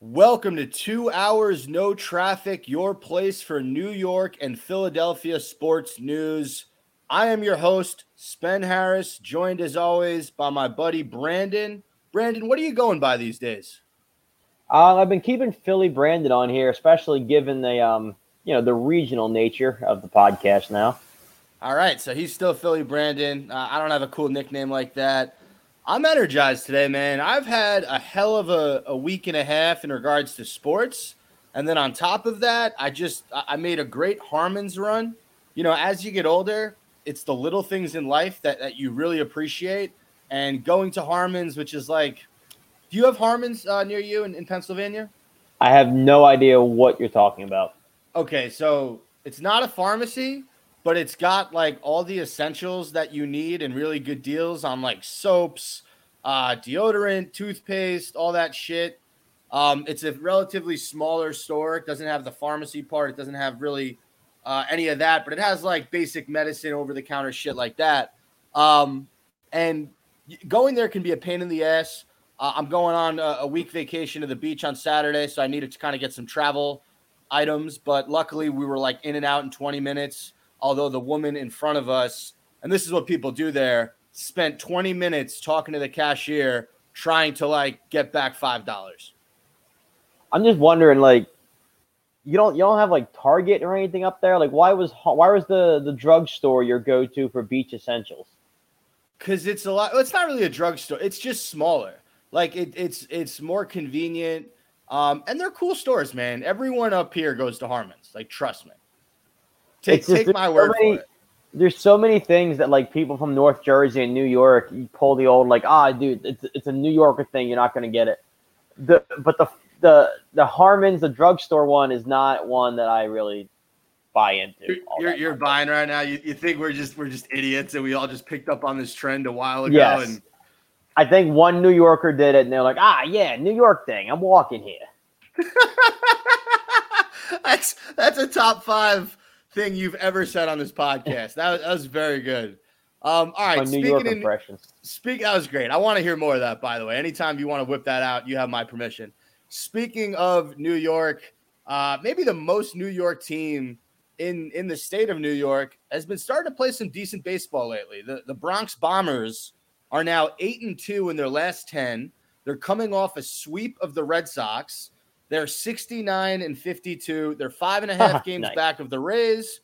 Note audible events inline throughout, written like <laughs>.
Welcome to Two Hours No Traffic, your place for New York and Philadelphia sports news. I am your host, Spen Harris, joined as always by my buddy Brandon. Brandon, what are you going by these days? Uh, I've been keeping Philly Brandon on here, especially given the um, you know, the regional nature of the podcast now. All right, so he's still Philly Brandon. Uh, I don't have a cool nickname like that. I'm energized today, man. I've had a hell of a, a week and a half in regards to sports. And then on top of that, I just I made a great Harmons run. You know, as you get older, it's the little things in life that, that you really appreciate. And going to Harmons, which is like, do you have Harmons uh, near you in, in Pennsylvania? I have no idea what you're talking about. Okay, so it's not a pharmacy, but it's got like all the essentials that you need and really good deals on like soaps, uh, deodorant, toothpaste, all that shit. Um, it's a relatively smaller store. It doesn't have the pharmacy part. It doesn't have really uh, any of that, but it has like basic medicine, over the counter shit like that. Um, and going there can be a pain in the ass. Uh, I'm going on a, a week vacation to the beach on Saturday, so I needed to kind of get some travel items. But luckily, we were like in and out in 20 minutes although the woman in front of us, and this is what people do there, spent 20 minutes talking to the cashier trying to like get back five dollars. I'm just wondering, like, you don't you don't have like Target or anything up there? Like, why was why was the the drugstore your go to for beach essentials? Because it's a lot. It's not really a drugstore. It's just smaller. Like it, it's it's more convenient. Um, and they're cool stores, man. Everyone up here goes to Harmon's. Like, trust me. Take just, take my word so many, for it. There's so many things that like people from North Jersey and New York you pull the old like ah dude it's it's a New Yorker thing you're not gonna get it. The but the the the Harmon's the drugstore one is not one that I really buy into. You're, you're buying right now. You, you think we're just we're just idiots and we all just picked up on this trend a while ago yes. and I think one New Yorker did it and they're like, ah yeah, New York thing. I'm walking here. <laughs> that's that's a top five thing you've ever said on this podcast. That was, that was very good. Um, all right, York impressions. Speak. That was great. I want to hear more of that. By the way, anytime you want to whip that out, you have my permission. Speaking of New York, uh, maybe the most New York team in in the state of New York has been starting to play some decent baseball lately. The the Bronx Bombers are now eight and two in their last ten. They're coming off a sweep of the Red Sox. They're 69 and 52. They're five and a half games nice. back of the Rays.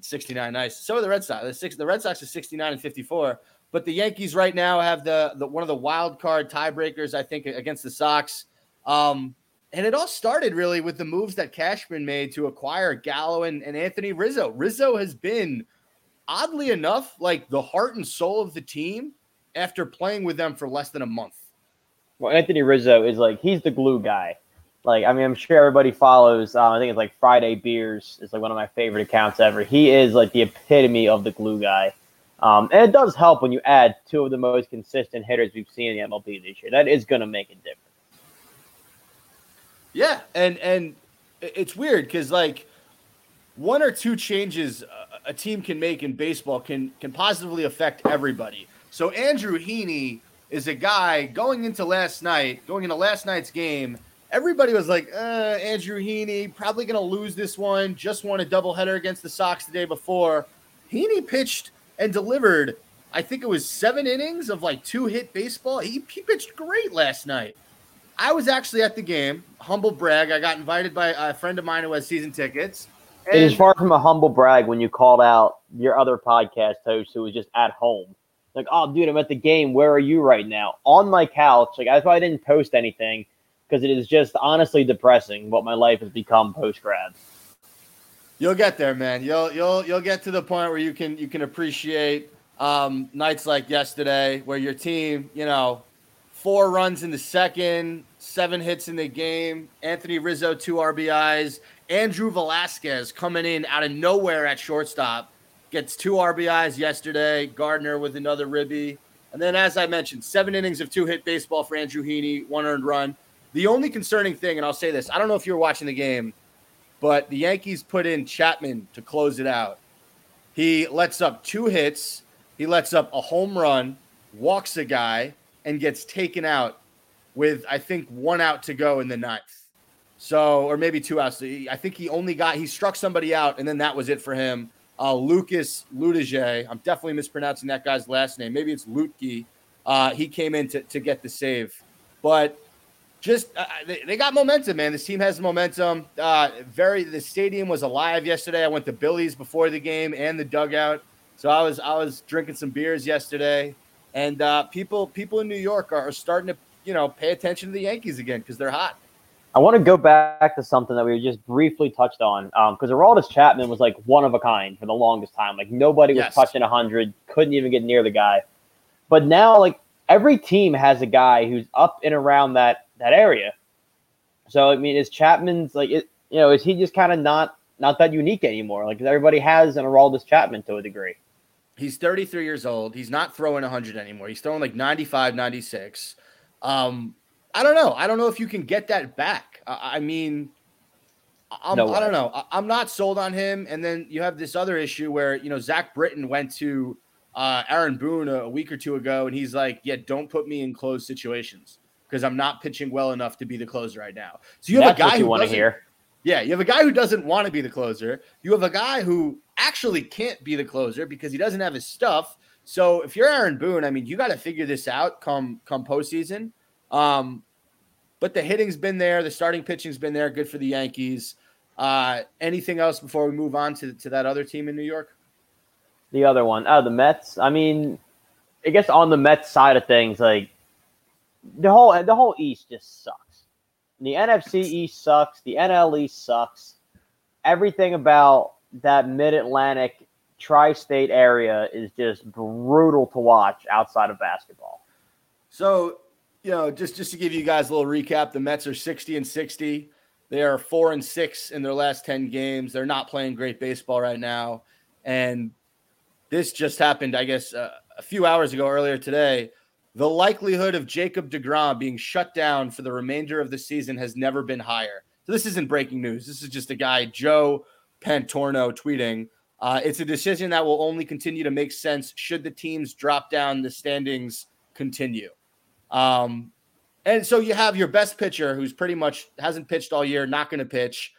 69, nice. So are the Red Sox. The, six, the Red Sox is 69 and 54. But the Yankees right now have the, the one of the wild card tiebreakers, I think, against the Sox. Um, and it all started really with the moves that Cashman made to acquire Gallo and, and Anthony Rizzo. Rizzo has been, oddly enough, like the heart and soul of the team after playing with them for less than a month. Well, Anthony Rizzo is like he's the glue guy. Like, I mean, I'm sure everybody follows. Um, I think it's like Friday Beers is like one of my favorite accounts ever. He is like the epitome of the glue guy. Um, and it does help when you add two of the most consistent hitters we've seen in the MLB this year. That is going to make a difference. Yeah, and and it's weird because like one or two changes a team can make in baseball can can positively affect everybody. So Andrew Heaney is a guy going into last night, going into last night's game everybody was like, uh, Andrew Heaney probably going to lose this one. Just won a doubleheader against the Sox the day before. Heaney pitched and delivered. I think it was seven innings of like two hit baseball. He, he pitched great last night. I was actually at the game. Humble brag. I got invited by a friend of mine who has season tickets. it is far from a humble brag when you called out your other podcast host who was just at home. Like, oh, dude, I'm at the game. Where are you right now? On my couch. Like, that's why I didn't post anything because it is just honestly depressing what my life has become post grad. You'll get there, man. You'll you'll you'll get to the point where you can you can appreciate um, nights like yesterday, where your team, you know, four runs in the second, seven hits in the game. Anthony Rizzo two RBIs. Andrew Velazquez coming in out of nowhere at shortstop gets two RBIs yesterday. Gardner with another ribby. And then, as I mentioned, seven innings of two hit baseball for Andrew Heaney, one earned run. The only concerning thing, and I'll say this I don't know if you were watching the game, but the Yankees put in Chapman to close it out. He lets up two hits, he lets up a home run, walks a guy, and gets taken out with, I think, one out to go in the ninth. So, or maybe two outs. I think he only got he struck somebody out, and then that was it for him. Uh, Lucas Ludige. I'm definitely mispronouncing that guy's last name. Maybe it's Lutke. Uh, he came in to, to get the save, but just uh, they, they, got momentum, man. This team has momentum. Uh, very the stadium was alive yesterday. I went to Billy's before the game and the dugout, so I was I was drinking some beers yesterday, and uh, people people in New York are, are starting to you know pay attention to the Yankees again because they're hot. I want to go back to something that we just briefly touched on Um, because um, Aroldis Chapman was like one of a kind for the longest time. Like nobody was yes. touching 100, couldn't even get near the guy. But now, like every team has a guy who's up and around that that area. So I mean, is Chapman's like it? You know, is he just kind of not not that unique anymore? Like everybody has an Aroldis Chapman to a degree. He's 33 years old. He's not throwing 100 anymore. He's throwing like 95, 96. Um, I don't know. I don't know if you can get that back. I, I mean, I'm, no I don't know. I, am not sold on him. And then you have this other issue where you know Zach Britton went to uh, Aaron Boone a, a week or two ago, and he's like, "Yeah, don't put me in closed situations because I'm not pitching well enough to be the closer right now." So you have That's a guy who want to hear. Yeah, you have a guy who doesn't want to be the closer. You have a guy who actually can't be the closer because he doesn't have his stuff. So if you're Aaron Boone, I mean, you got to figure this out come come postseason. Um, but the hitting's been there, the starting pitching's been there. Good for the Yankees. Uh, anything else before we move on to, to that other team in New York? The other one, oh, the Mets. I mean, I guess on the Mets side of things, like the whole the whole East just sucks. The NFC East sucks. The NL East sucks. Everything about that Mid Atlantic tri-state area is just brutal to watch outside of basketball. So you know, just just to give you guys a little recap, the Mets are 60 and 60. They are four and six in their last 10 games. They're not playing great baseball right now. And this just happened, I guess, uh, a few hours ago, earlier today. The likelihood of Jacob DeGrom being shut down for the remainder of the season has never been higher. So this isn't breaking news. This is just a guy, Joe Pantorno, tweeting. Uh, it's a decision that will only continue to make sense should the teams drop down the standings continue. Um, and so you have your best pitcher who's pretty much hasn't pitched all year, not going to pitch.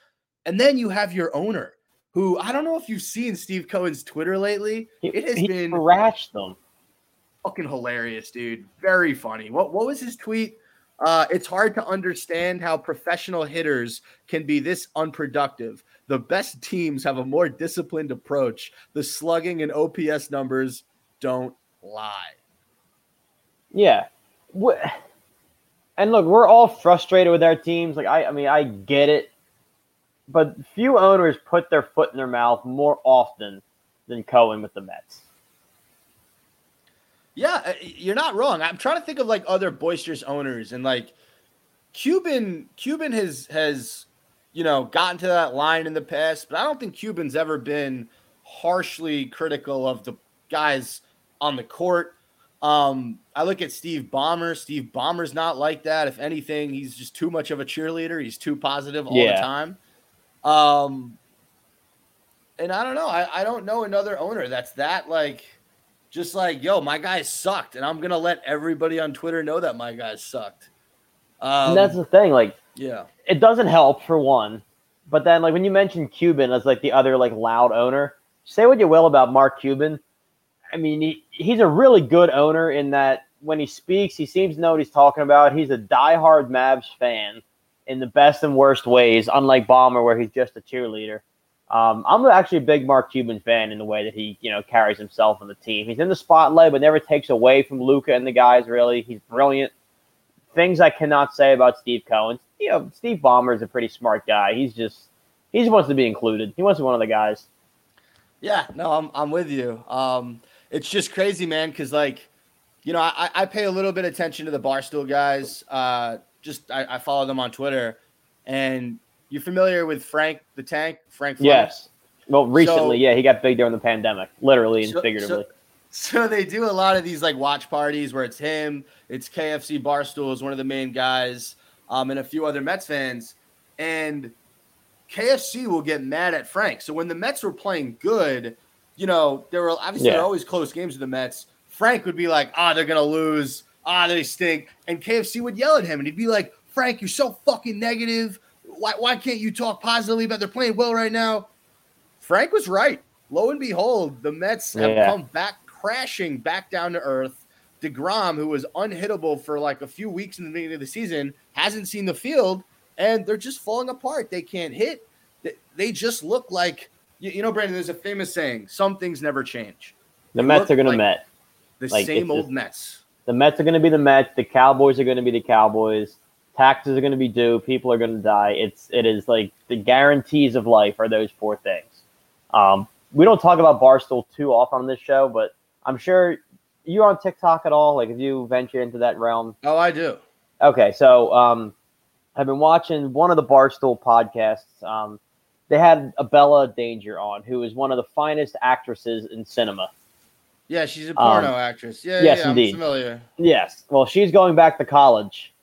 And then you have your owner who I don't know if you've seen Steve Cohen's Twitter lately. It has he been thrashed them. Fucking hilarious, dude. Very funny. What what was his tweet? Uh, it's hard to understand how professional hitters can be this unproductive. The best teams have a more disciplined approach. The slugging and OPS numbers don't lie. Yeah, and look, we're all frustrated with our teams. Like I, I mean, I get it, but few owners put their foot in their mouth more often than Cohen with the Mets. Yeah, uh, you're not wrong. I'm trying to think of like other boisterous owners and like Cuban. Cuban has has you know gotten to that line in the past, but I don't think Cuban's ever been harshly critical of the guys on the court um, I look at Steve Ballmer. Steve Ballmer's not like that. If anything, he's just too much of a cheerleader. He's too positive all yeah. the time. Um, and I don't know. I, I don't know another owner that's that like, just like, yo, my guy sucked, and I'm gonna let everybody on Twitter know that my guy sucked. Um, and that's the thing. Like, yeah, it doesn't help for one, but then like when you mention Cuban as like the other like loud owner, say what you will about Mark Cuban I mean, he, he's a really good owner in that when he speaks, he seems to know what he's talking about. He's a diehard Mavs fan in the best and worst ways, unlike Ballmer, where he's just a cheerleader. Um, I'm actually a big Mark Cuban fan in the way that he, you know, carries himself on the team. He's in the spotlight, but never takes away from Luka and the guys. Really, he's brilliant. Things I cannot say about Steve Cohen. You know, Steve Ballmer is a pretty smart guy. He's just he just wants to be included. He wants to be one of the guys. Yeah, no, I'm I'm with you. Um, it's just crazy, man. Because like, you know, I, I pay a little bit of attention to the Barstool guys. Uh, just I, I follow them on Twitter, and you're familiar with Frank the Tank, Frank. Yes. Well, recently, so, yeah, he got big during the pandemic, literally and so, figuratively. So, <laughs> so they do a lot of these like watch parties where it's him, it's KFC Barstool is one of the main guys, um, and a few other Mets fans, and KFC will get mad at Frank. So when the Mets were playing good, you know, there were obviously yeah. there are always close games with the Mets. Frank would be like, ah, oh, they're gonna lose. Ah, they stink. And KFC would yell at him and he'd be like, Frank, you're so fucking negative. Why, why can't you talk positively about they're playing well right now? Frank was right. Lo and behold, the Mets have Yeah. come back crashing back down to earth. DeGrom, who was unhittable for like a few weeks in the beginning of the season, hasn't seen the field and they're just falling apart. They can't hit. They, just look like, you, know, Brandon, there's a famous saying some things never change. The They Mets are going to Met. The Like, same old just- Mets. The Mets are going to be the Mets. The Cowboys are going to be the Cowboys. Taxes are going to be due. People are going to die. It's it is like the guarantees of life are those four things. Um, we don't talk about Barstool too often on this show, but I'm sure you're on TikTok at all. Like if you venture into that realm, Oh, I do. Okay, so um, I've been watching one of the Barstool podcasts. Um, they had a Bella Danger on, who is one of the finest actresses in cinema. Yeah, she's a Um, porno actress. Yeah, yes, yeah, indeed. I'm familiar. Yes, well, she's going back to college.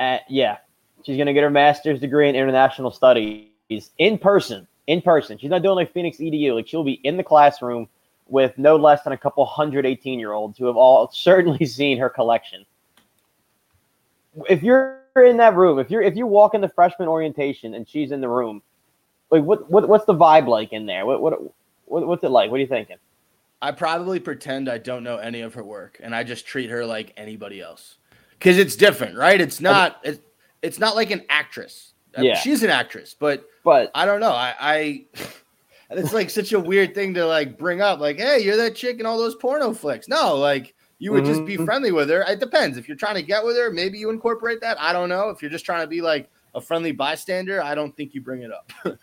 Uh, yeah, she's going to get her master's degree in international studies in person. In person, she's not doing like Phoenix EDU. Like she'll be in the classroom with no less than a couple hundred 18 year olds who have all <laughs> certainly seen her collection. If you're in that room, if you're if you walk in the freshman orientation and she's in the room, like what, what what's the vibe like in there? What what, what what's it like? What are you thinking? I probably pretend I don't know any of her work and I just treat her like anybody else. Cuz it's different, right? It's not it's, it's not like an actress. Yeah. She's an actress, but But I don't know. I I <laughs> it's like such a weird thing to like bring up like, "Hey, you're that chick in all those porno flicks." No, like you would just be Mhm. friendly with her. It depends. If you're trying to get with her, maybe you incorporate that. I don't know. If you're just trying to be like a friendly bystander, I don't think you bring it up. <laughs>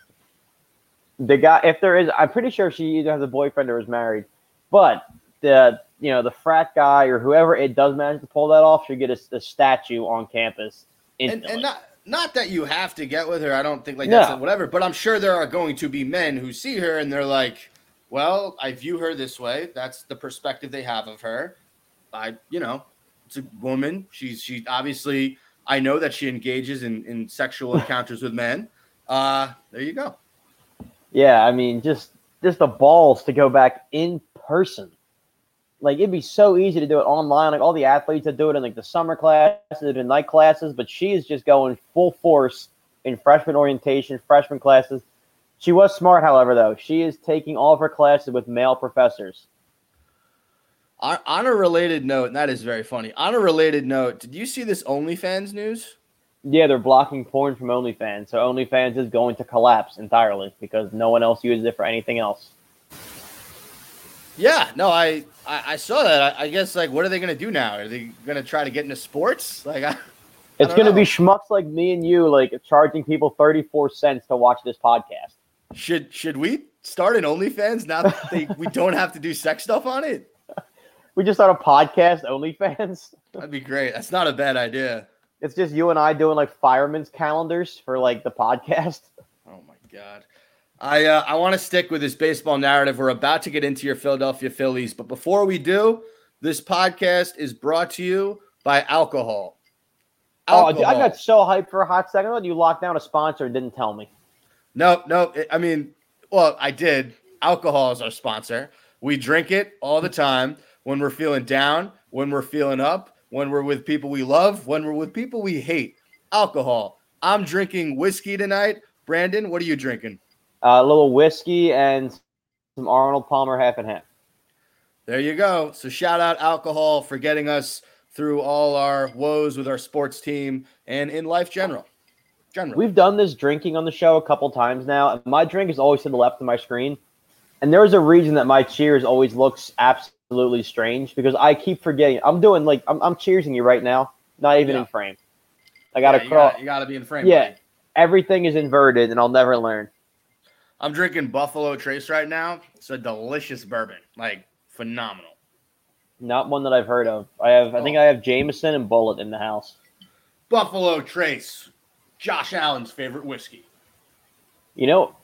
the guy if there is i'm pretty sure she either has a boyfriend or is married but the you know the frat guy or whoever it does manage to pull that off should get a, a statue on campus and, and not not that you have to get with her. I don't think like that's No. whatever. But I'm sure there are going to be men who see her and they're like, "Well, I view her this way. That's the perspective they have of her. I, you know, it's a woman. She's she obviously. I know that she engages in in sexual <laughs> encounters with men. Uh, there you go. yeah i mean just just the balls to go back in person like it'd be so easy to do it online like all the athletes that do it in like the summer classes and night classes but she is just going full force in freshman orientation freshman classes she was smart however though she is taking all of her classes with male professors On, on a related note, and that is very funny. On a related note, did you see this OnlyFans news? Yeah, they're blocking porn from OnlyFans, so OnlyFans is going to collapse entirely because no one else uses it for anything else. Yeah, no, I I, I saw that. I, I guess like, what are they gonna do now? Are they gonna try to get into sports? <laughs> Like, I, It's going to be schmucks like me and you, like charging people thirty-four cents to watch this podcast. should should we start an OnlyFans now that they, we don't have to do sex stuff on it? <laughs> We just start a podcast, OnlyFans. <laughs> That'd be great. That's not a bad idea. It's just you and I doing like firemen's calendars for like the podcast. Oh my god. I uh, I want to stick with this baseball narrative. We're about to get into your Philadelphia Phillies, but before we do, this podcast is brought to you by alcohol. Oh, dude, I got so hyped for a hot second. I you locked down a sponsor and didn't tell me. Nope, nope. I mean, well, I did. Alcohol is our sponsor. We drink it all the time when we're feeling down, when we're feeling up, when we're with people we love, when we're with people we hate. Alcohol. I'm drinking whiskey tonight. Brandon, what are you drinking? A little whiskey and some Arnold Palmer half and half. There you go. So shout out alcohol for getting us through all our woes with our sports team and in life general. Generally. We've done this drinking on the show a couple times now. and My drink is always to the left of my screen. And there's a reason that my cheers always looks absolutely strange because I keep forgetting. I'm doing like I'm, I'm cheersing you right now, not even Yeah. in frame. I gotta Yeah, you, crawl. gotta, you gotta be in frame. Yeah. buddy. Everything is inverted, and I'll never learn. I'm drinking Buffalo Trace right now. It's a delicious bourbon, like phenomenal. Not one that I've heard of. I have. I think Oh. I have Jameson and Bulleit in the house. Buffalo Trace, Josh Allen's favorite whiskey. You know,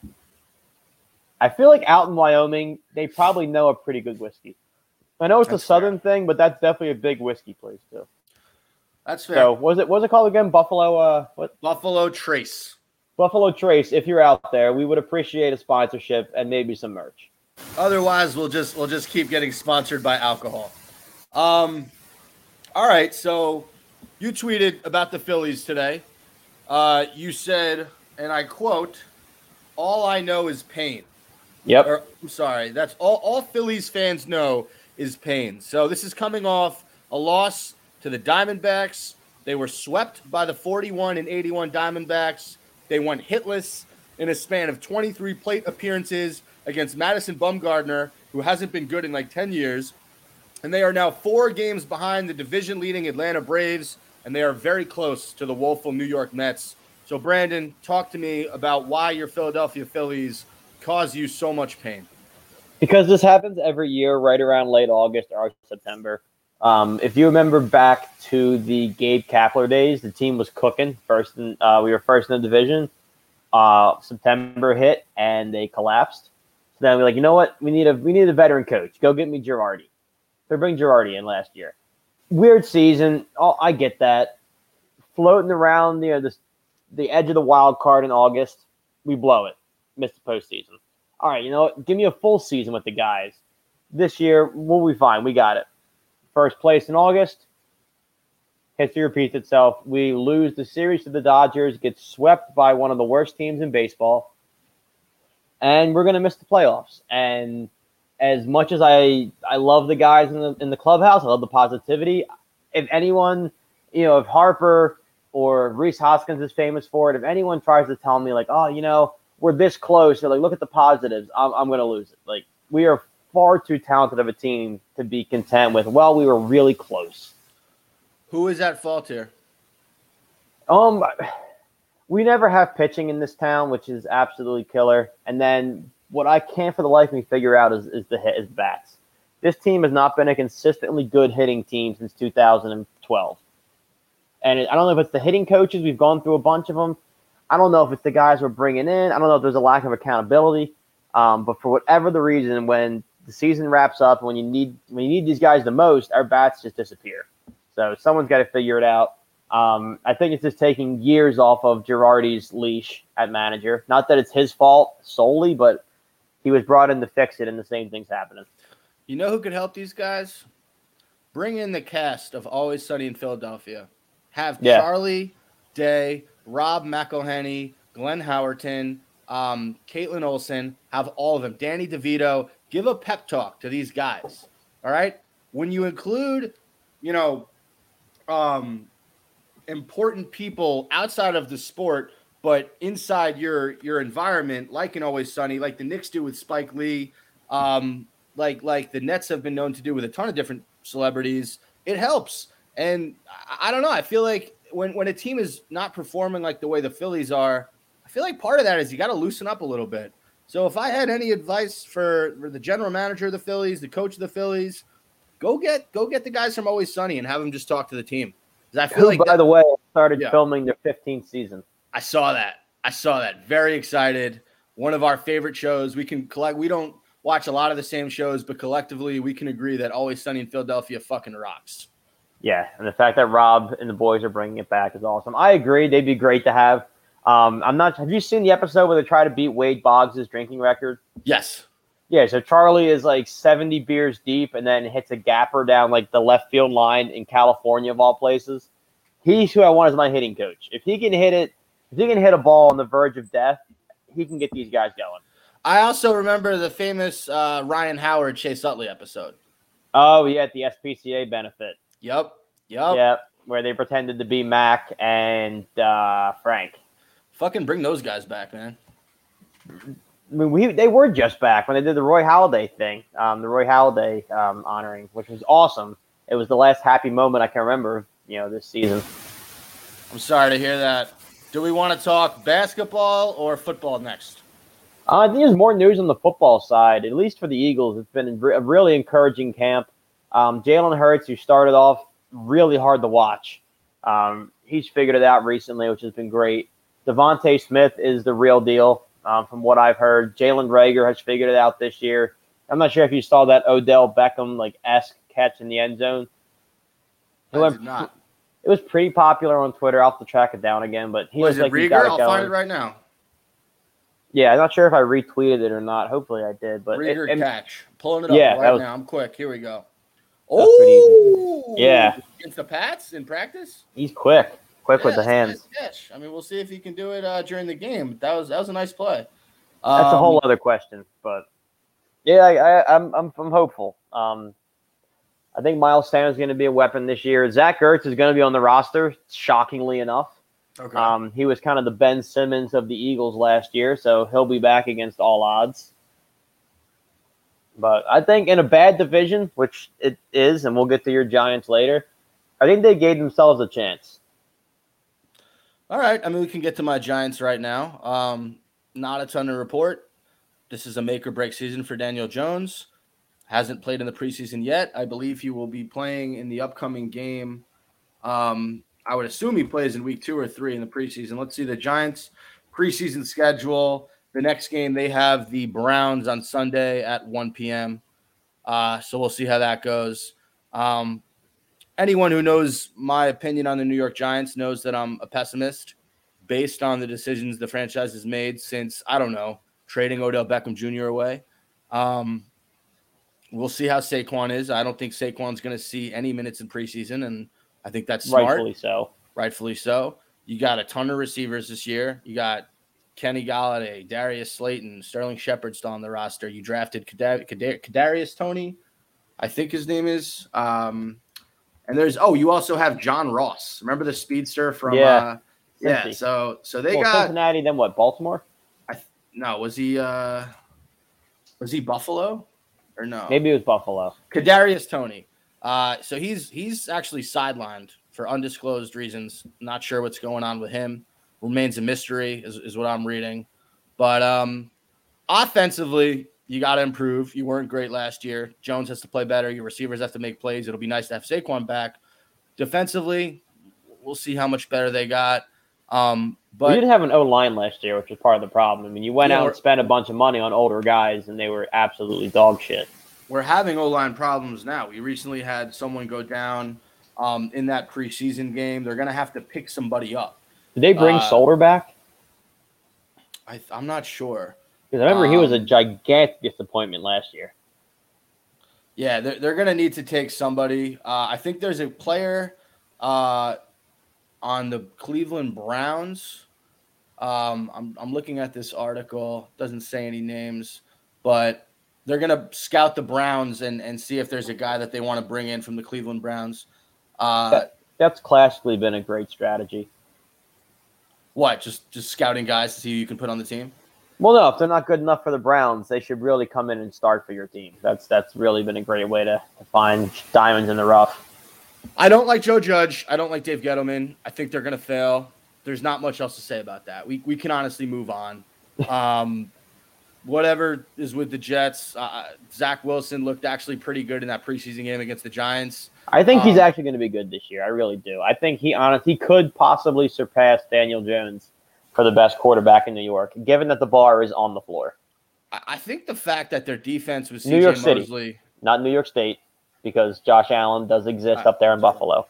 I feel like out in Wyoming, they probably know a pretty good whiskey. I know it's That's a southern thing, but that's definitely a big whiskey place too. That's fair. So, was it what's it called again? Buffalo. Uh, what? Buffalo Trace. Buffalo Trace. If you're out there, we would appreciate a sponsorship and maybe some merch. Otherwise, we'll just we'll just keep getting sponsored by alcohol. Um, all right. So you tweeted about the Phillies today. uh, you said, and I quote, "All I know is pain." Yep. Or, I'm sorry. That's all. All Phillies fans know is pain. So this is coming off a loss to the Diamondbacks. They were swept by the 41 and 81 Diamondbacks. They went hitless in a span of 23 plate appearances against Madison Bumgarner, who hasn't been good in like 10 years. And they are now four games behind the division leading Atlanta Braves, and they are very close to the woeful New York Mets. So, Brandon, talk to me about why your Philadelphia Phillies cause you so much pain. Because this happens every year, right around late August or September. Um, if you remember back to the Gabe Kapler days, the team was cooking. First, in, uh, we were first in the division. Uh, September hit and they collapsed. So then we're like, you know what? We need a we need a veteran coach. Go get me Girardi. They bring Girardi in last year. Weird season. Oh, I get that. Floating around near the the edge of the wild card in August, we blow it. Miss the postseason. All right, you know what? Give me a full season with the guys. This year, we'll be fine. We got it. First place in August. History repeats itself. We lose the series to the Dodgers, get swept by one of the worst teams in baseball, and we're going to miss the playoffs. And as much as I I love the guys in the in the clubhouse, I love the positivity. If anyone, you know, if Harper or Rhys Hoskins is famous for it, if anyone tries to tell me like, oh, you know, we're this close, or like, look at the positives, I'm I'm going to lose it. Like we are far too talented of a team to be content with. Well, we were really close. Who is at fault here? Um, we never have pitching in this town, which is absolutely killer. And then what I can't for the life of me figure out is, is the hit is bats. This team has not been a consistently good hitting team since 2012. And I don't know if it's the hitting coaches. We've gone through a bunch of them. I don't know if it's the guys we're bringing in. I don't know if there's a lack of accountability. Um, but for whatever the reason, when the season wraps up, when you need when you need these guys the most, our bats just disappear. So someone's got to figure it out. Um, I think it's just taking years off of Girardi's leash at manager. Not that it's his fault solely, but he was brought in to fix it, and the same thing's happening. You know who could help these guys? Bring in the cast of Always Sunny in Philadelphia. Have yeah. Charlie Day, Rob McElhenney, Glenn Howerton, um, Kaitlin Olson. Have all of them. Danny DeVito. Give a pep talk to these guys. All right. When you include, you know, um, important people outside of the sport, but inside your your environment, like in Always Sunny, like the Knicks do with Spike Lee, um, like like the Nets have been known to do with a ton of different celebrities. It helps, and I, I don't know. I feel like when when a team is not performing like the way the Phillies are, I feel like part of that is you got to loosen up a little bit. So if I had any advice for, for the general manager of the Phillies, the coach of the Phillies, go get go get the guys from Always Sunny and have them just talk to the team. I feel Who, like by that, the way, started yeah. filming their 15th season. I saw that. I saw that. Very excited. One of our favorite shows. We can collect. We don't watch a lot of the same shows, but collectively we can agree that Always Sunny in Philadelphia fucking rocks. Yeah, and the fact that Rob and the boys are bringing it back is awesome. I agree. They'd be great to have. Um, I'm not. Have you seen the episode where they try to beat Wade Boggs' drinking record? Yes. Yeah, so Charlie is like 70 beers deep and then hits a gapper down like the left field line in California of all places. He's who I want as my hitting coach. If he can hit it, if he can hit a ball on the verge of death, he can get these guys going. I also remember the famous uh, Ryan Howard Chase Utley episode. Oh yeah, at the SPCA benefit. Yep. Yep. Yep. Where they pretended to be Mac and uh, Frank. Fucking bring those guys back, man. I mean, we they were just back when they did the Roy Halladay thing, um, the Roy Halladay um, honoring, which was awesome. It was the last happy moment I can remember, you know, this season. I'm sorry to hear that. Do we want to talk basketball or football next? Uh, I think there's more news on the football side, at least for the Eagles. It's been a really encouraging camp. Um, Jalen Hurts, who started off really hard to watch, um, he's figured it out recently, which has been great. DeVonta Smith is the real deal um, from what I've heard. Jalen Reagor has figured it out this year. I'm not sure if you saw that Odell Beckham like esque catch in the end zone. It, went, not. it was pretty popular on Twitter. I'll have to track it down again, but he was, like, Reagor? I'll going. find it right now. Yeah, I'm not sure if I retweeted it or not. Hopefully, I did. But Reagor it, catch, pulling it up yeah, right was, now. I'm quick. Here we go. Oh, yeah. Against the Pats in practice. He's quick. Quick yeah, with the hands. Nice I mean, we'll see if he can do it uh, during the game. That was that was a nice play. Um, That's a whole um, other question, but yeah, I, am I'm, I'm I'm hopeful. Um, I think Miles Sanders is going to be a weapon this year. Zach Ertz is going to be on the roster, shockingly enough. Okay. Um, he was kind of the Ben Simmons of the Eagles last year, so he'll be back against all odds. But I think in a bad division, which it is, and we'll get to your Giants later, I think they gave themselves a chance. All right. I mean, we can get to my Giants right now. Um, not a ton to report. This is a make or break season for Daniel Jones. Hasn't played in the preseason yet. I believe he will be playing in the upcoming game. Um, I would assume he plays in week two or three in the preseason. Let's see the Giants preseason schedule. The next game they have the Browns on Sunday at 1 p.m. Uh, so we'll see how that goes. Um, anyone who knows my opinion on the New York Giants knows that I'm a pessimist based on the decisions the franchise has made since, I don't know, trading Odell Beckham Jr. away. Um, we'll see how Saquon is. I don't think Saquon's going to see any minutes in preseason, and I think that's smart. Rightfully so. Rightfully so. You got a ton of receivers this year. You got Kenny Golladay, Darius Slayton, Sterling Shepard still on the roster. You drafted Kadarius Toney, I think his name is. Um, and there's oh, you also have John Ross. Remember the speedster from? Yeah, uh, yeah. So so they well, got Cincinnati. Then what? Baltimore. I no. Was he? uh Was he Buffalo? Or no? Maybe it was Buffalo. Kadarius Toney. Uh, so he's he's actually sidelined for undisclosed reasons. Not sure what's going on with him. Remains a mystery, is, is what I'm reading. But um, offensively, you got to improve. You weren't great last year. Jones has to play better. Your receivers have to make plays. It'll be nice to have Saquon back. Defensively, we'll see how much better they got. Um, but you didn't have an O line last year, which was part of the problem. I mean, you went yeah, out and spent a bunch of money on older guys, and they were absolutely dog shit. We're having O line problems now. We recently had someone go down um, in that preseason game. They're going to have to pick somebody up. Did they bring uh, Solder back? I, am not sure. Because I remember um, he was a um, gigantic disappointment last year. Yeah, they're, they're going to need to take somebody. Uh, I think there's a player uh, on the Cleveland Browns. Um, I'm, I'm looking at this article. Doesn't say any names, but they're going to scout the Browns and, and see if there's a guy that they want to bring in from the Cleveland Browns. Uh, that, that's classically been a great strategy. What? Just just scouting guys to see who you can put on the team? Well, no. If they're not good enough for the Browns, they should really come in and start for your team. That's that's really been a great way to, to find diamonds in the rough. I don't like Joe Judge. I don't like Dave Gettleman. I think they're going to fail. There's not much else to say about that. We we can honestly move on. Um, whatever is with the Jets. Uh, Zach Wilson looked actually pretty good in that preseason game against the Giants. I think um, he's actually going to be good this year. I really do. I think he honest he could possibly surpass Daniel Jones for the best quarterback in New York, given that the bar is on the floor. I think the fact that their defense was New York City, Mosley, not New York State, because Josh Allen does exist up there in Buffalo.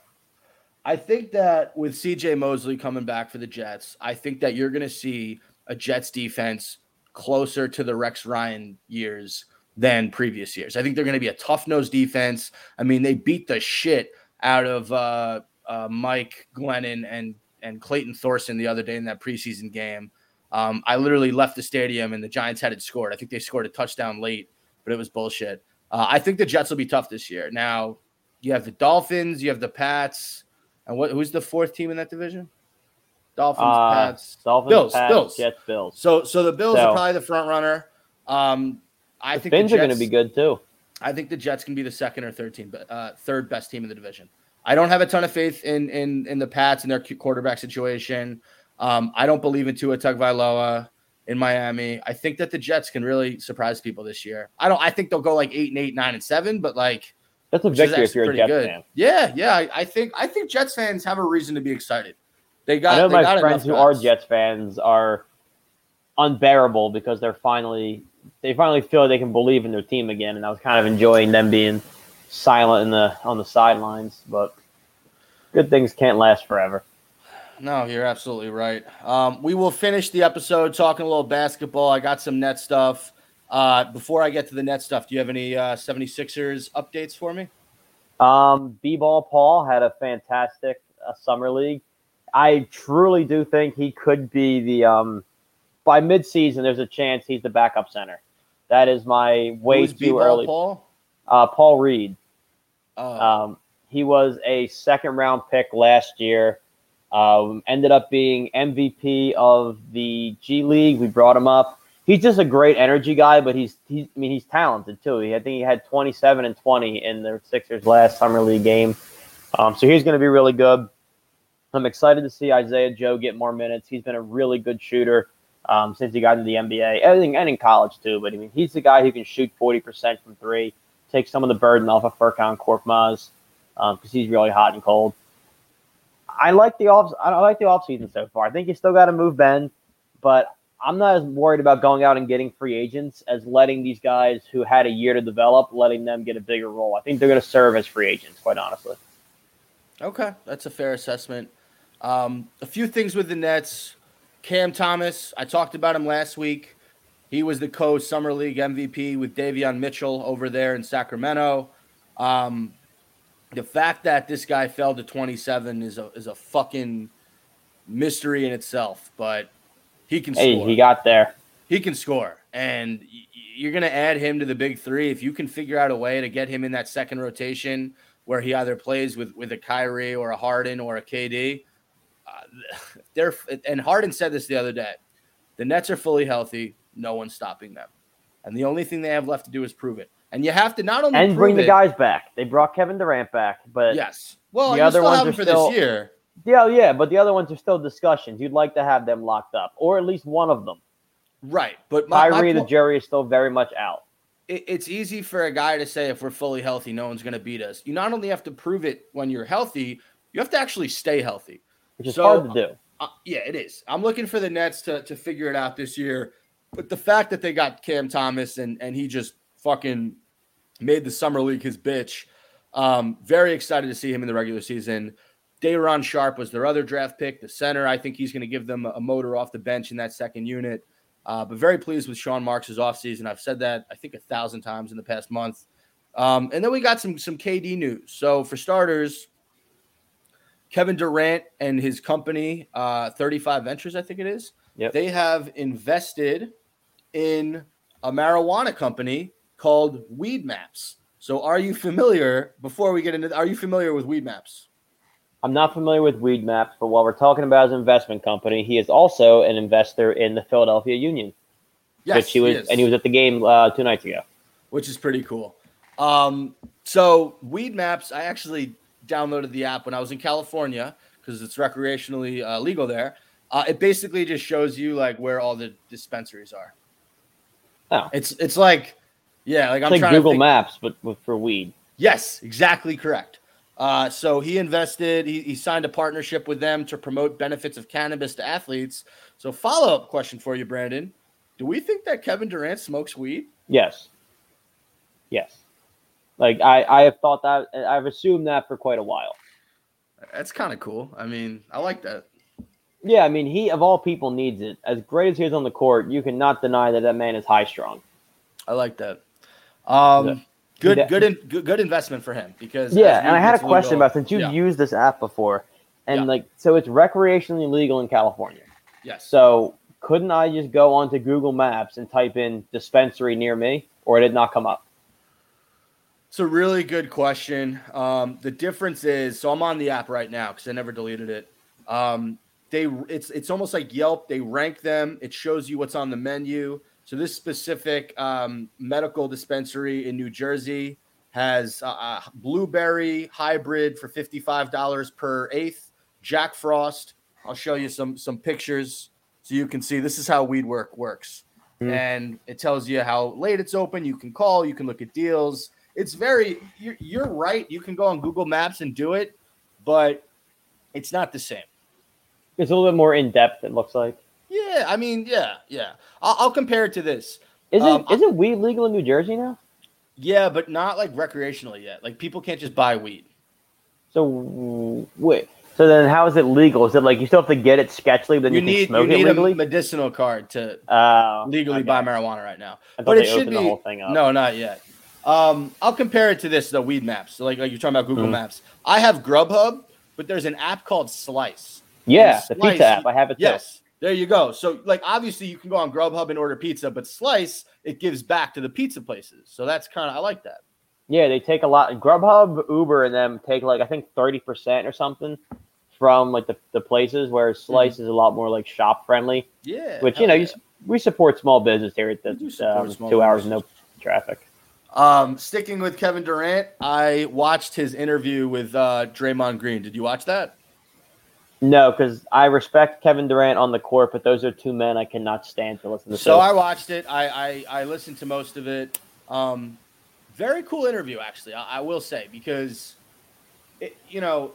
I think that with CJ Mosley coming back for the Jets, I think that you're going to see a Jets defense closer to the Rex Ryan years than previous years. I think they're going to be a tough nosed defense. I mean, they beat the shit out of uh, uh, Mike Glennon and and Clayton Thorson the other day in that preseason game. Um, I literally left the stadium and the Giants hadn't scored. I think they scored a touchdown late, but it was bullshit. Uh, I think the Jets will be tough this year. Now you have the Dolphins, you have the Pats, and what? Who's the fourth team in that division? Dolphins, uh, Pats, Dolphins, Bills, Pats, Bills, Jets, Bills. So, so the Bills so, are probably the front runner. Um, I think Fins the Jets, are going to be good too. I think the Jets can be the second or third team, uh, third best team in the division. I don't have a ton of faith in in in the Pats and their quarterback situation. Um, I don't believe in Tua Tagovailoa in Miami. I think that the Jets can really surprise people this year. I don't. I think they'll go like eight and eight, nine and seven, but like that's a victory if you're a Jets good. fan. Yeah, yeah. I, I, think I think Jets fans have a reason to be excited. They got. I know my friends who are Jets fans are unbearable because they're finally they finally feel they can believe in their team again, and I was kind of enjoying them being silent in the on the sidelines. But good things can't last forever. No, you're absolutely right. Um, we will finish the episode talking a little basketball. I got some net stuff. Uh, before I get to the net stuff, do you have any uh, 76ers updates for me? Um, B-ball Paul had a fantastic uh, summer league I truly do think he could be the um by midseason. There's a chance he's the backup center. That is my way Who's too B-ball, early. Paul? Uh, Paul Reed. Oh, Um, he was a second round pick last year. Um, ended up being MVP of the G League. We brought him up. He's just a great energy guy, but he's he's I mean he's talented too. He, I think he had 27 and 20 in the Sixers last summer league game. Um, so he's going to be really good. I'm excited to see Isaiah Joe get more minutes. He's been a really good shooter um, since he got into the NBA, and, and in college too. But I mean, he's the guy who can shoot 40% from three, take some of the burden off of Furkan Korkmaz because he's really hot and cold. I like the off. I like the off season so far. I think you still got to move Ben, but I'm not as worried about going out and getting free agents as letting these guys who had a year to develop, letting them get a bigger role. I think they're going to serve as free agents, quite honestly. Okay, that's a fair assessment. Um, a few things with the Nets. Cam Thomas, I talked about him last week. He was the co Summer League MVP with Davion Mitchell over there in Sacramento. Um, the fact that this guy fell to 27 is a is a fucking mystery in itself, but he can Hey, score. he got there. he can score, and you're going to add him to the big three if you can figure out a way to get him in that second rotation where he either plays with with a Kyrie or a Harden or a KD. Uh, <laughs> they're and Harden said this the other day. The Nets are fully healthy. No one's stopping them, and the only thing they have left to do is prove it. And you have to not only And bring the it- guys back. They brought Kevin Durant back, but Yes. Well, the other ones are for still- this year. yeah, yeah, but the other ones are still discussions. You'd like to have them locked up, or at least one of them. Right. But my, my Kyrie, the po- jury is still very much out. it, it's easy for a guy to say if we're fully healthy, no one's going to beat us. You not only have to prove it when you're healthy, you have to actually stay healthy. which is So- hard to do. Uh, yeah, it is. I'm looking for the Nets to to figure it out this year. But the fact that they got Cam Thomas and and he just fucking made the summer league his bitch. Um, very excited to see him in the regular season. Day'Ron Sharpe was their other draft pick, the center. I think he's going to give them a, motor off the bench in that second unit. Uh, but very pleased with Sean Marks' offseason. I've said that I think a thousand times in the past month. Um, and then we got some some KD news. So for starters, Kevin Durant and his company, uh, 35 Ventures, I think it is. Yep. They have invested in a marijuana company called Weed Maps. So are you familiar, before we get into are you familiar with Weed Maps? I'm not familiar with Weed Maps, but while we're talking about his investment company, he is also an investor in the Philadelphia Union, which he was, is. and he was at the game uh, two nights ago. which is pretty cool. Um, so Weed Maps, I actually downloaded the app when I was in California because it's recreationally uh, legal there. Uh, it basically just shows you like where all the dispensaries are. Oh. It's it's like, yeah, like It's I'm like trying Google to think, Maps, but with, for weed. Yes, exactly correct. Uh, so he invested, he, he signed a partnership with them to promote benefits of cannabis to athletes. So follow up question for you, Brandon: Do we think that Kevin Durant smokes weed? Yes. Yes. Like I, I have thought that I've assumed that for quite a while. That's kind of cool. I mean, I like that. Yeah, I mean, he of all people needs it. As great as he is on the court, you cannot deny that that man is high strong. I like that. Um, Yeah. good, good, in, good, good investment for him because Yeah, and I had a question legal- about since you've yeah, used this app before, and Yeah. like so it's recreationally legal in California. yes. So couldn't I just go onto Google Maps and type in dispensary near me, or did it not come up? It's a really good question. Um, the difference is, so I'm on the app right now because I never deleted it. Um, they, it's it's almost like Yelp. They rank them. It shows you what's on the menu. So this specific um, medical dispensary in New Jersey has uh, uh, blueberry hybrid for fifty five dollars per eighth. Jack Frost. I'll show you some some pictures so you can see this is how weed work works. Mhm. And it tells you how late it's open. You can call. You can look at deals it's very you're, you're right you can go on google maps and do it but it's not the same It's a little bit more in depth. It looks like. yeah i mean yeah yeah i'll, I'll compare it to this Isn't Um, isn't weed legal in New Jersey now? yeah but not like recreationally yet like people can't just buy weed So wait. So then, how is it legal? Is it like you still have to get it sketchily, then you, you need you need a medicinal card to Uh, legally okay. buy marijuana right now I but it should be the whole thing up. no not yet um i'll compare it to this the weed maps so like, like you're talking about google Mhm. maps i have grubhub but there's an app called slice Yeah, the pizza app. I have it. Yes, there you go. So, like, obviously, you can go on Grubhub and order pizza, but Slice it gives back to the pizza places. So that's kind of I like that. Yeah, they take a lot. Grubhub, Uber, and them take like I think thirty percent or something from like the, the places where Slice mm-hmm. is a lot more like shop friendly. Yeah, which you know yeah. you, we support small business here at the um, two business. hours no traffic. Um, sticking with Kevin Durant, I watched his interview with uh, Draymond Green. Did you watch that? No, because I respect Kevin Durant on the court, but those are two men I cannot stand to listen to. So I watched it. I, I, I listened to most of it. Um, very cool interview, actually. I, I will say because, it, you know,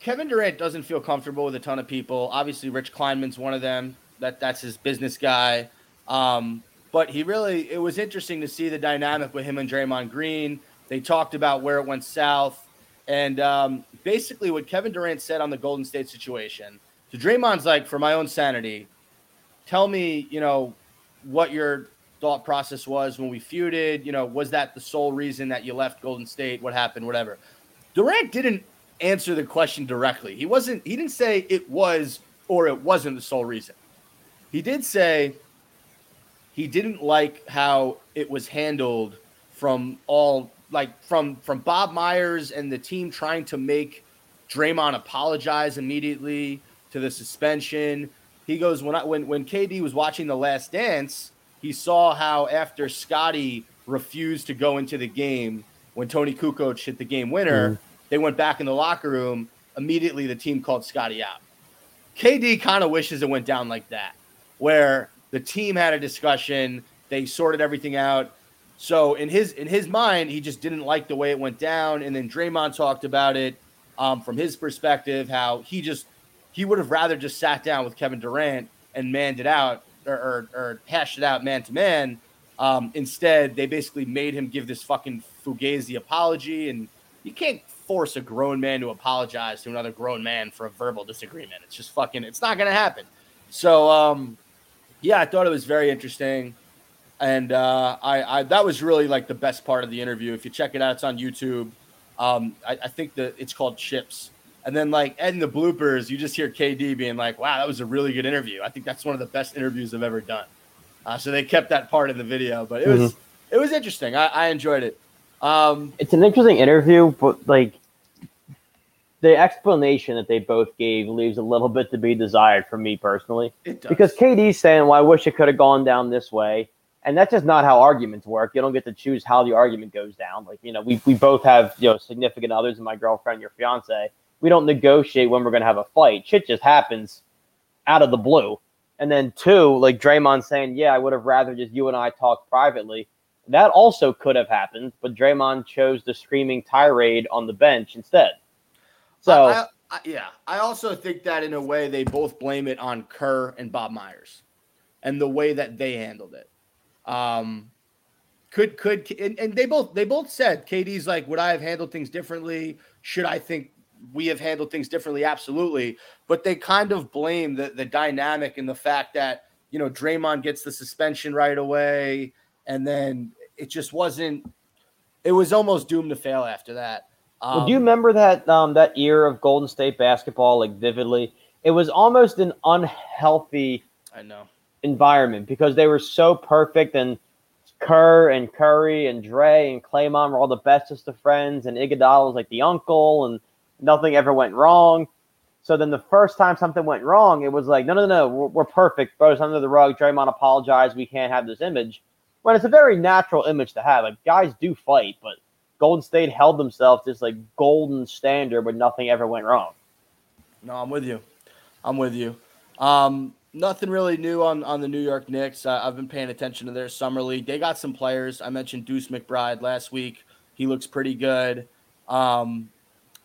Kevin Durant doesn't feel comfortable with a ton of people. Obviously, Rich Kleiman's one of them. That that's his business guy. Um, but he really, it was interesting to see the dynamic with him and Draymond Green. They talked about where it went south. And um, basically, what Kevin Durant said on the Golden State situation to Draymond's like, for my own sanity, tell me, you know, what your thought process was when we feuded. You know, was that the sole reason that you left Golden State? What happened? Whatever. Durant didn't answer the question directly. He wasn't, he didn't say it was or it wasn't the sole reason. He did say he didn't like how it was handled from all like from from Bob Myers and the team trying to make Draymond apologize immediately to the suspension. He goes when I when when KD was watching The Last Dance, he saw how after Scottie refused to go into the game when Toni Kukoc hit the game winner, mm. they went back in the locker room. Immediately, the team called Scottie out. KD kind of wishes it went down like that, where the team had a discussion, they sorted everything out. So in his in his mind, he just didn't like the way it went down. And then Draymond talked about it um, from his perspective, how he just he would have rather just sat down with Kevin Durant and manned it out or, or, or hashed it out man to man. Um, instead, they basically made him give this fucking fugazi apology, and you can't force a grown man to apologize to another grown man for a verbal disagreement. It's just fucking. It's not gonna happen. So, um, yeah, I thought it was very interesting and uh, I, I, that was really like the best part of the interview. If you check it out, it's on YouTube. Um, I, I, think that it's called Chips. And then like in the bloopers, you just hear KD being like, "Wow, that was a really good interview. I think that's one of the best interviews I've ever done." Uh, so they kept that part in the video, but it was mm-hmm. it was interesting. I, I enjoyed it. Um, it's an interesting interview, but like the explanation that they both gave leaves a little bit to be desired for me personally. Because KD's saying, "Well, I wish it could have gone down this way." And that's just not how arguments work. You don't get to choose how the argument goes down. Like, you know, we, we both have, you know, significant others and my girlfriend, your fiance. We don't negotiate when we're going to have a fight. Shit just happens out of the blue. And then two, like Draymond saying, yeah, I would have rather just you and I talk privately. That also could have happened, but Draymond chose the screaming tirade on the bench instead. So, I, I, yeah, I also think that in a way they both blame it on Kerr and Bob Myers and the way that they handled it. Um, could could and, and they both they both said KD's like, would I have handled things differently? Should I think we have handled things differently? Absolutely. But they kind of blame the the dynamic and the fact that you know Draymond gets the suspension right away, and then it just wasn't. It was almost doomed to fail after that. Um, well, do you remember that um, that year of Golden State basketball like vividly? It was almost an unhealthy. I know environment because they were so perfect and Kerr and Curry and Dre and Claymon were all the bestest of friends and Iguodala was like the uncle and nothing ever went wrong. So then the first time something went wrong, it was like, no, no, no, we're, we're perfect. It's under the rug. Draymond apologized. We can't have this image. When it's a very natural image to have. Like guys do fight, but Golden State held themselves this like golden standard where nothing ever went wrong. No, I'm with you. I'm with you. Um, nothing really new on, on the New York Knicks. I've been paying attention to their summer league. They got some players. I mentioned Deuce McBride last week. He looks pretty good. Um,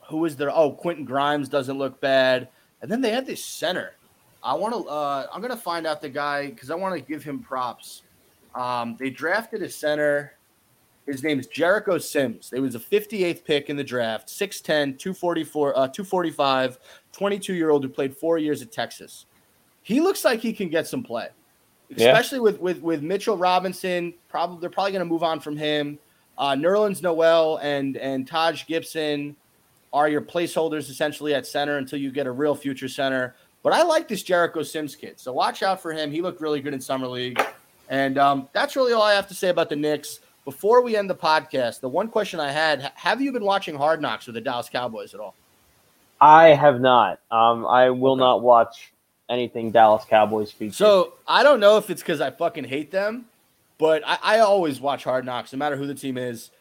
who is there? Oh, Quentin Grimes doesn't look bad. And then they had this center. I want to. Uh, I'm gonna find out the guy because I want to give him props. Um, they drafted a center. His name is Jericho Sims. They was a 58th pick in the draft, 6'10, 244, uh, 245, 22 year old who played four years at Texas he looks like he can get some play, especially yeah. with with with Mitchell Robinson. Probably they're probably going to move on from him. Uh, Nerlens Noel and and Taj Gibson are your placeholders essentially at center until you get a real future center. But I like this Jericho Sims kid. So watch out for him. He looked really good in Summer League. And um, that's really all I have to say about the Knicks. Before we end the podcast, the one question I had have you been watching Hard Knocks with the Dallas Cowboys at all? I have not. Um, I will okay. not watch anything Dallas Cowboys feature. So I don't know if it's because I fucking hate them, but I, I always watch Hard Knocks, no matter who the team is.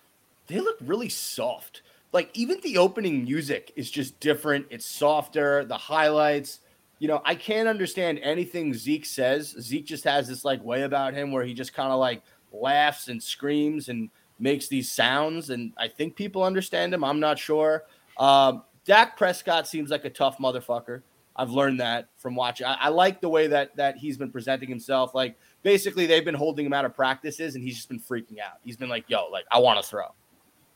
They look really soft. Like even the opening music is just different. It's softer. The highlights you know, I can't understand anything Zeke says. Zeke just has this like way about him where he just kind of like laughs and screams and makes these sounds. And I think people understand him. I'm not sure. Um, Dak Prescott seems like a tough motherfucker. I've learned that from watching. I, I, like the way that that he's been presenting himself. Like basically, they've been holding him out of practices, and he's just been freaking out. He's been like, "Yo, like I want to throw."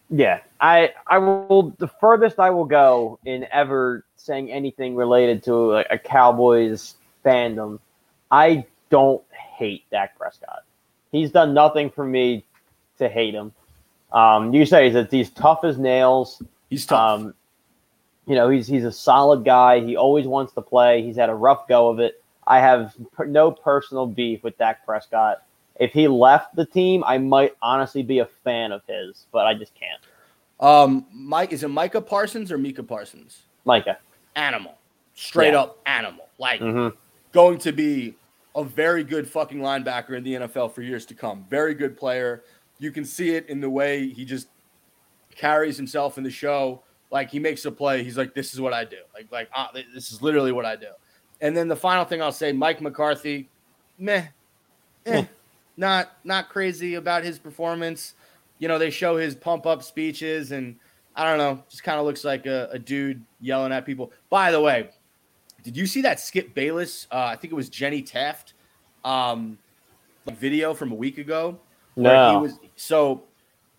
Yeah, I I will the furthest I will go in ever saying anything related to like a Cowboys fandom. I don't hate Dak Prescott. He's done nothing for me to hate him. Um, you say that he's tough as nails. He's tough. Um, you know, he's he's a solid guy. He always wants to play. He's had a rough go of it. I have per- no personal beef with Dak Prescott. If he left the team, I might honestly be a fan of his, but I just can't. Um, Mike, is it Micah Parsons or Mika Parsons? Micah. Animal, straight yeah. up animal. Like mm-hmm. going to be a very good fucking linebacker in the NFL for years to come. Very good player. You can see it in the way he just carries himself in the show. Like he makes a play, he's like, "This is what I do." Like, like uh, this is literally what I do. And then the final thing I'll say, Mike McCarthy, meh, eh, not not crazy about his performance. You know, they show his pump up speeches, and I don't know, just kind of looks like a, a, dude yelling at people. By the way, did you see that Skip Bayless? Uh, I think it was Jenny Taft um, video from a week ago. No. Was, so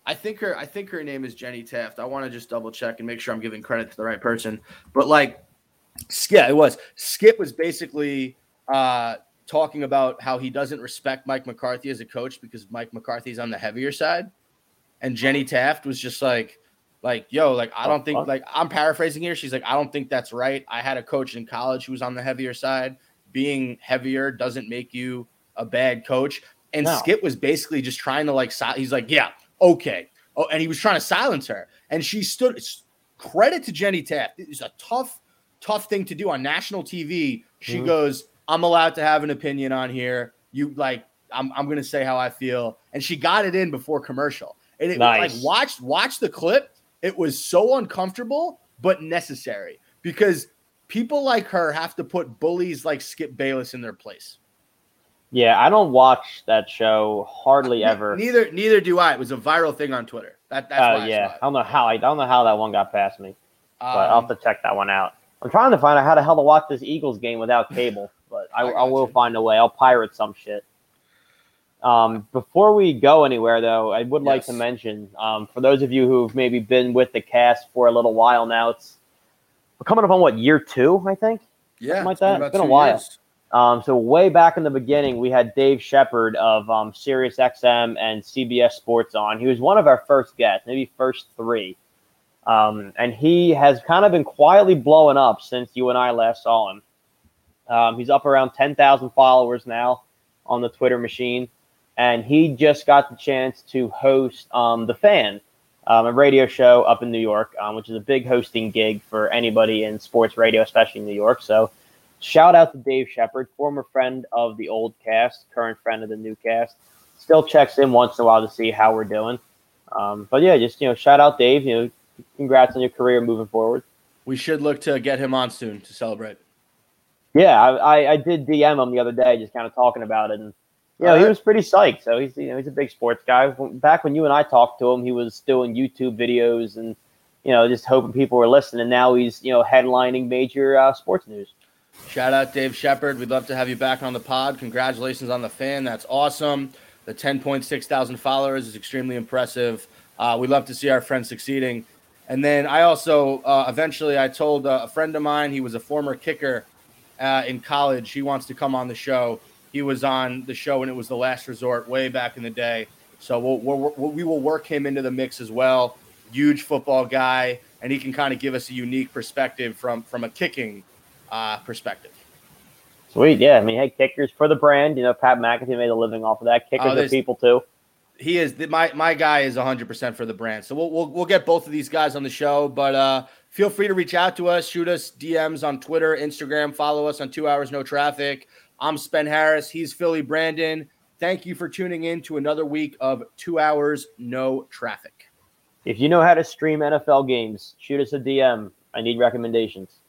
I think her I think her name is Jenny Taft. I want to just double check and make sure I'm giving credit to the right person. But like, yeah, it was Skip was basically uh, talking about how he doesn't respect Mike McCarthy as a coach because Mike McCarthy's on the heavier side, and Jenny Taft was just like, like, yo, like I don't think like I'm paraphrasing here. She's like, I don't think that's right. I had a coach in college who was on the heavier side. Being heavier doesn't make you a bad coach. And no. Skip was basically just trying to like, he's like, yeah, okay. Oh, and he was trying to silence her. And she stood. Credit to Jenny Taft. It's a tough, tough thing to do on national TV. She mm-hmm. goes, I'm allowed to have an opinion on here. You like, I'm, I'm going to say how I feel. And she got it in before commercial. And it nice. like watch watch the clip. It was so uncomfortable but necessary because people like her have to put bullies like Skip Bayless in their place. Yeah, I don't watch that show hardly ever. Neither neither do I. It was a viral thing on Twitter. That that's uh, yeah. I, I, don't know how I, I, don't know how that one got past me, but um, I'll have to check that one out. I'm trying to find out how the hell to watch this Eagles game without cable, but I, I will you. find a way. I'll pirate some shit. Um, before we go anywhere, though, I would yes. like to mention um, for those of you who've maybe been with the cast for a little while now, it's we're coming up on what year two, I think. Yeah, like that. It's been, a while. Um, so way back in the beginning, we had Dave Shepard of um, Sirius XM and CBS Sports on. He was one of our first guests, maybe first three, um, and he has kind of been quietly blowing up since you and I last saw him. Um, he's up around ten thousand followers now on the Twitter machine and he just got the chance to host um, the Fan, um, a radio show up in New York, um, which is a big hosting gig for anybody in sports radio, especially in New York. So, shout out to Dave Shepard, former friend of the old cast, current friend of the new cast. Still checks in once in a while to see how we're doing. Um, but yeah, just you know, shout out Dave. You know, congrats on your career moving forward. We should look to get him on soon to celebrate. Yeah, I, I, I did DM him the other day, just kind of talking about it, and yeah, uh, he was pretty psyched. So he's you know he's a big sports guy. Back when you and I talked to him, he was doing YouTube videos and you know just hoping people were listening. And now he's you know headlining major uh, sports news. Shout out Dave Shepard. We'd love to have you back on the pod. Congratulations on the fan. That's awesome. The 10.6 thousand followers is extremely impressive. Uh, we love to see our friends succeeding. And then I also uh, eventually I told uh, a friend of mine he was a former kicker uh, in college. He wants to come on the show he was on the show and it was the last resort way back in the day. So we'll, we'll, we will work him into the mix as well. Huge football guy, and he can kind of give us a unique perspective from from a kicking uh, perspective. Sweet, yeah. I mean, hey, kickers for the brand. You know, Pat McAfee made a living off of that. Kickers oh, are people too. He is my my guy is 100 percent for the brand. So we'll, we'll we'll get both of these guys on the show. But uh, feel free to reach out to us, shoot us DMs on Twitter, Instagram, follow us on Two Hours No Traffic. I'm Spen Harris. He's Philly Brandon. Thank you for tuning in to another week of Two Hours No Traffic. If you know how to stream NFL games, shoot us a DM. I need recommendations.